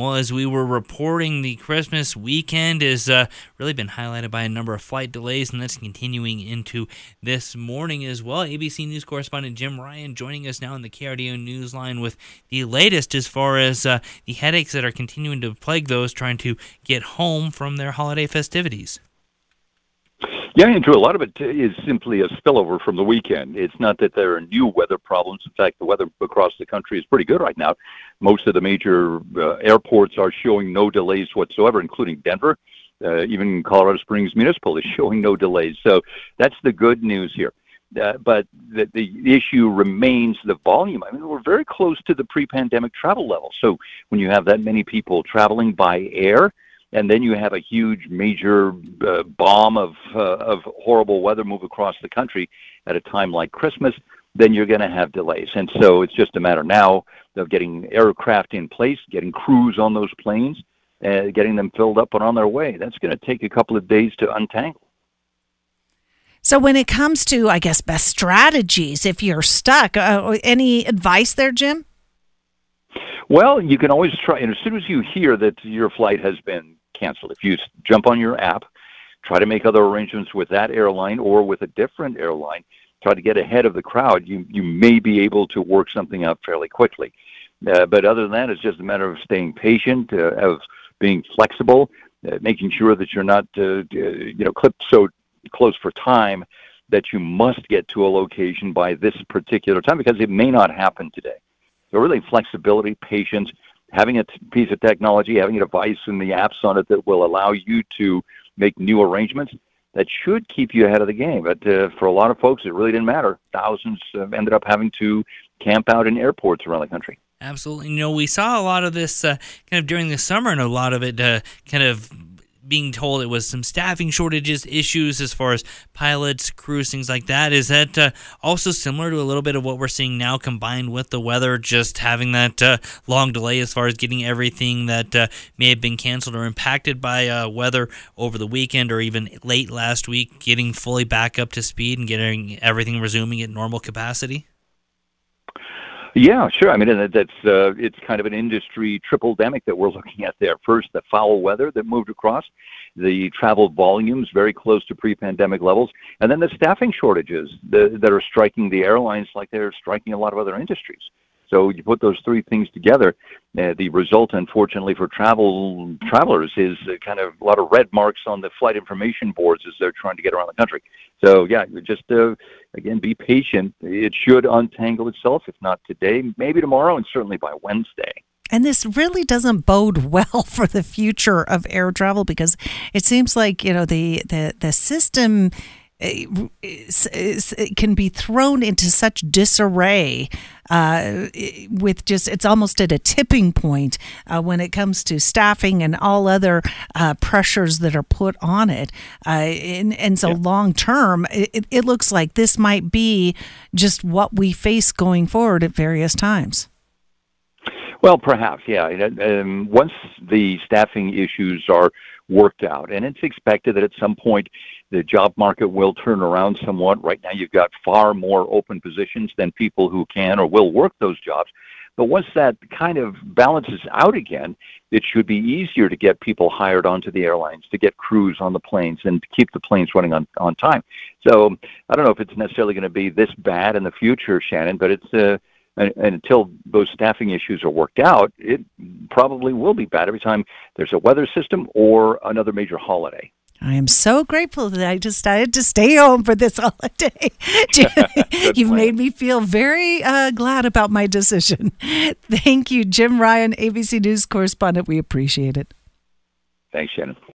Well, as we were reporting, the Christmas weekend has uh, really been highlighted by a number of flight delays, and that's continuing into this morning as well. ABC News correspondent Jim Ryan joining us now in the KRDO Newsline with the latest as far as uh, the headaches that are continuing to plague those trying to get home from their holiday festivities. Yeah, Andrew, a lot of it is simply a spillover from the weekend. It's not that there are new weather problems. In fact, the weather across the country is pretty good right now. Most of the major uh, airports are showing no delays whatsoever, including Denver. Uh, even Colorado Springs Municipal is showing no delays. So that's the good news here. Uh, but the, the issue remains the volume. I mean, we're very close to the pre-pandemic travel level. So when you have that many people traveling by air, and then you have a huge major uh, bomb of uh, of horrible weather move across the country at a time like Christmas, then you're going to have delays. And so it's just a matter now of getting aircraft in place, getting crews on those planes, uh, getting them filled up and on their way. That's going to take a couple of days to untangle. So, when it comes to, I guess, best strategies, if you're stuck, uh, any advice there, Jim? Well, you can always try, and as soon as you hear that your flight has been cancel. If you jump on your app, try to make other arrangements with that airline or with a different airline, try to get ahead of the crowd, you, you may be able to work something out fairly quickly. Uh, but other than that, it's just a matter of staying patient, uh, of being flexible, uh, making sure that you're not, uh, uh, you know, clipped so close for time that you must get to a location by this particular time because it may not happen today. So really flexibility, patience, having a t- piece of technology, having a device and the apps on it that will allow you to make new arrangements, that should keep you ahead of the game. But uh, for a lot of folks, it really didn't matter. Thousands have ended up having to camp out in airports around the country. Absolutely. You know, we saw a lot of this uh, kind of during the summer, and a lot of it uh, kind of being told it was some staffing shortages issues as far as pilots, crews, things like that. Is that uh, also similar to a little bit of what we're seeing now, combined with the weather, just having that uh, long delay as far as getting everything that uh, may have been canceled or impacted by uh, weather over the weekend or even late last week, getting fully back up to speed and getting everything resuming at normal capacity? Yeah, sure. I mean, that's uh, it's kind of an industry triple demic that we're looking at there. First, the foul weather that moved across, the travel volumes very close to pre-pandemic levels, and then the staffing shortages that, that are striking the airlines like they're striking a lot of other industries. So you put those three things together, uh, the result, unfortunately, for travel travelers is uh, kind of a lot of red marks on the flight information boards as they're trying to get around the country. So yeah, just uh, again be patient. It should untangle itself, if not today, maybe tomorrow, and certainly by Wednesday. And this really doesn't bode well for the future of air travel because it seems like you know the the the system can be thrown into such disarray uh, with just it's almost at a tipping point uh, when it comes to staffing and all other uh, pressures that are put on it uh, and, and so yeah. long term it, it looks like this might be just what we face going forward at various times well perhaps yeah um, once the staffing issues are worked out and it's expected that at some point the job market will turn around somewhat. Right now, you've got far more open positions than people who can or will work those jobs. But once that kind of balances out again, it should be easier to get people hired onto the airlines, to get crews on the planes, and to keep the planes running on, on time. So I don't know if it's necessarily going to be this bad in the future, Shannon, but it's uh, and, and until those staffing issues are worked out, it probably will be bad every time there's a weather system or another major holiday. I am so grateful that I decided to stay home for this holiday. You've made me feel very uh, glad about my decision. Thank you, Jim Ryan, ABC News correspondent. We appreciate it. Thanks, Shannon.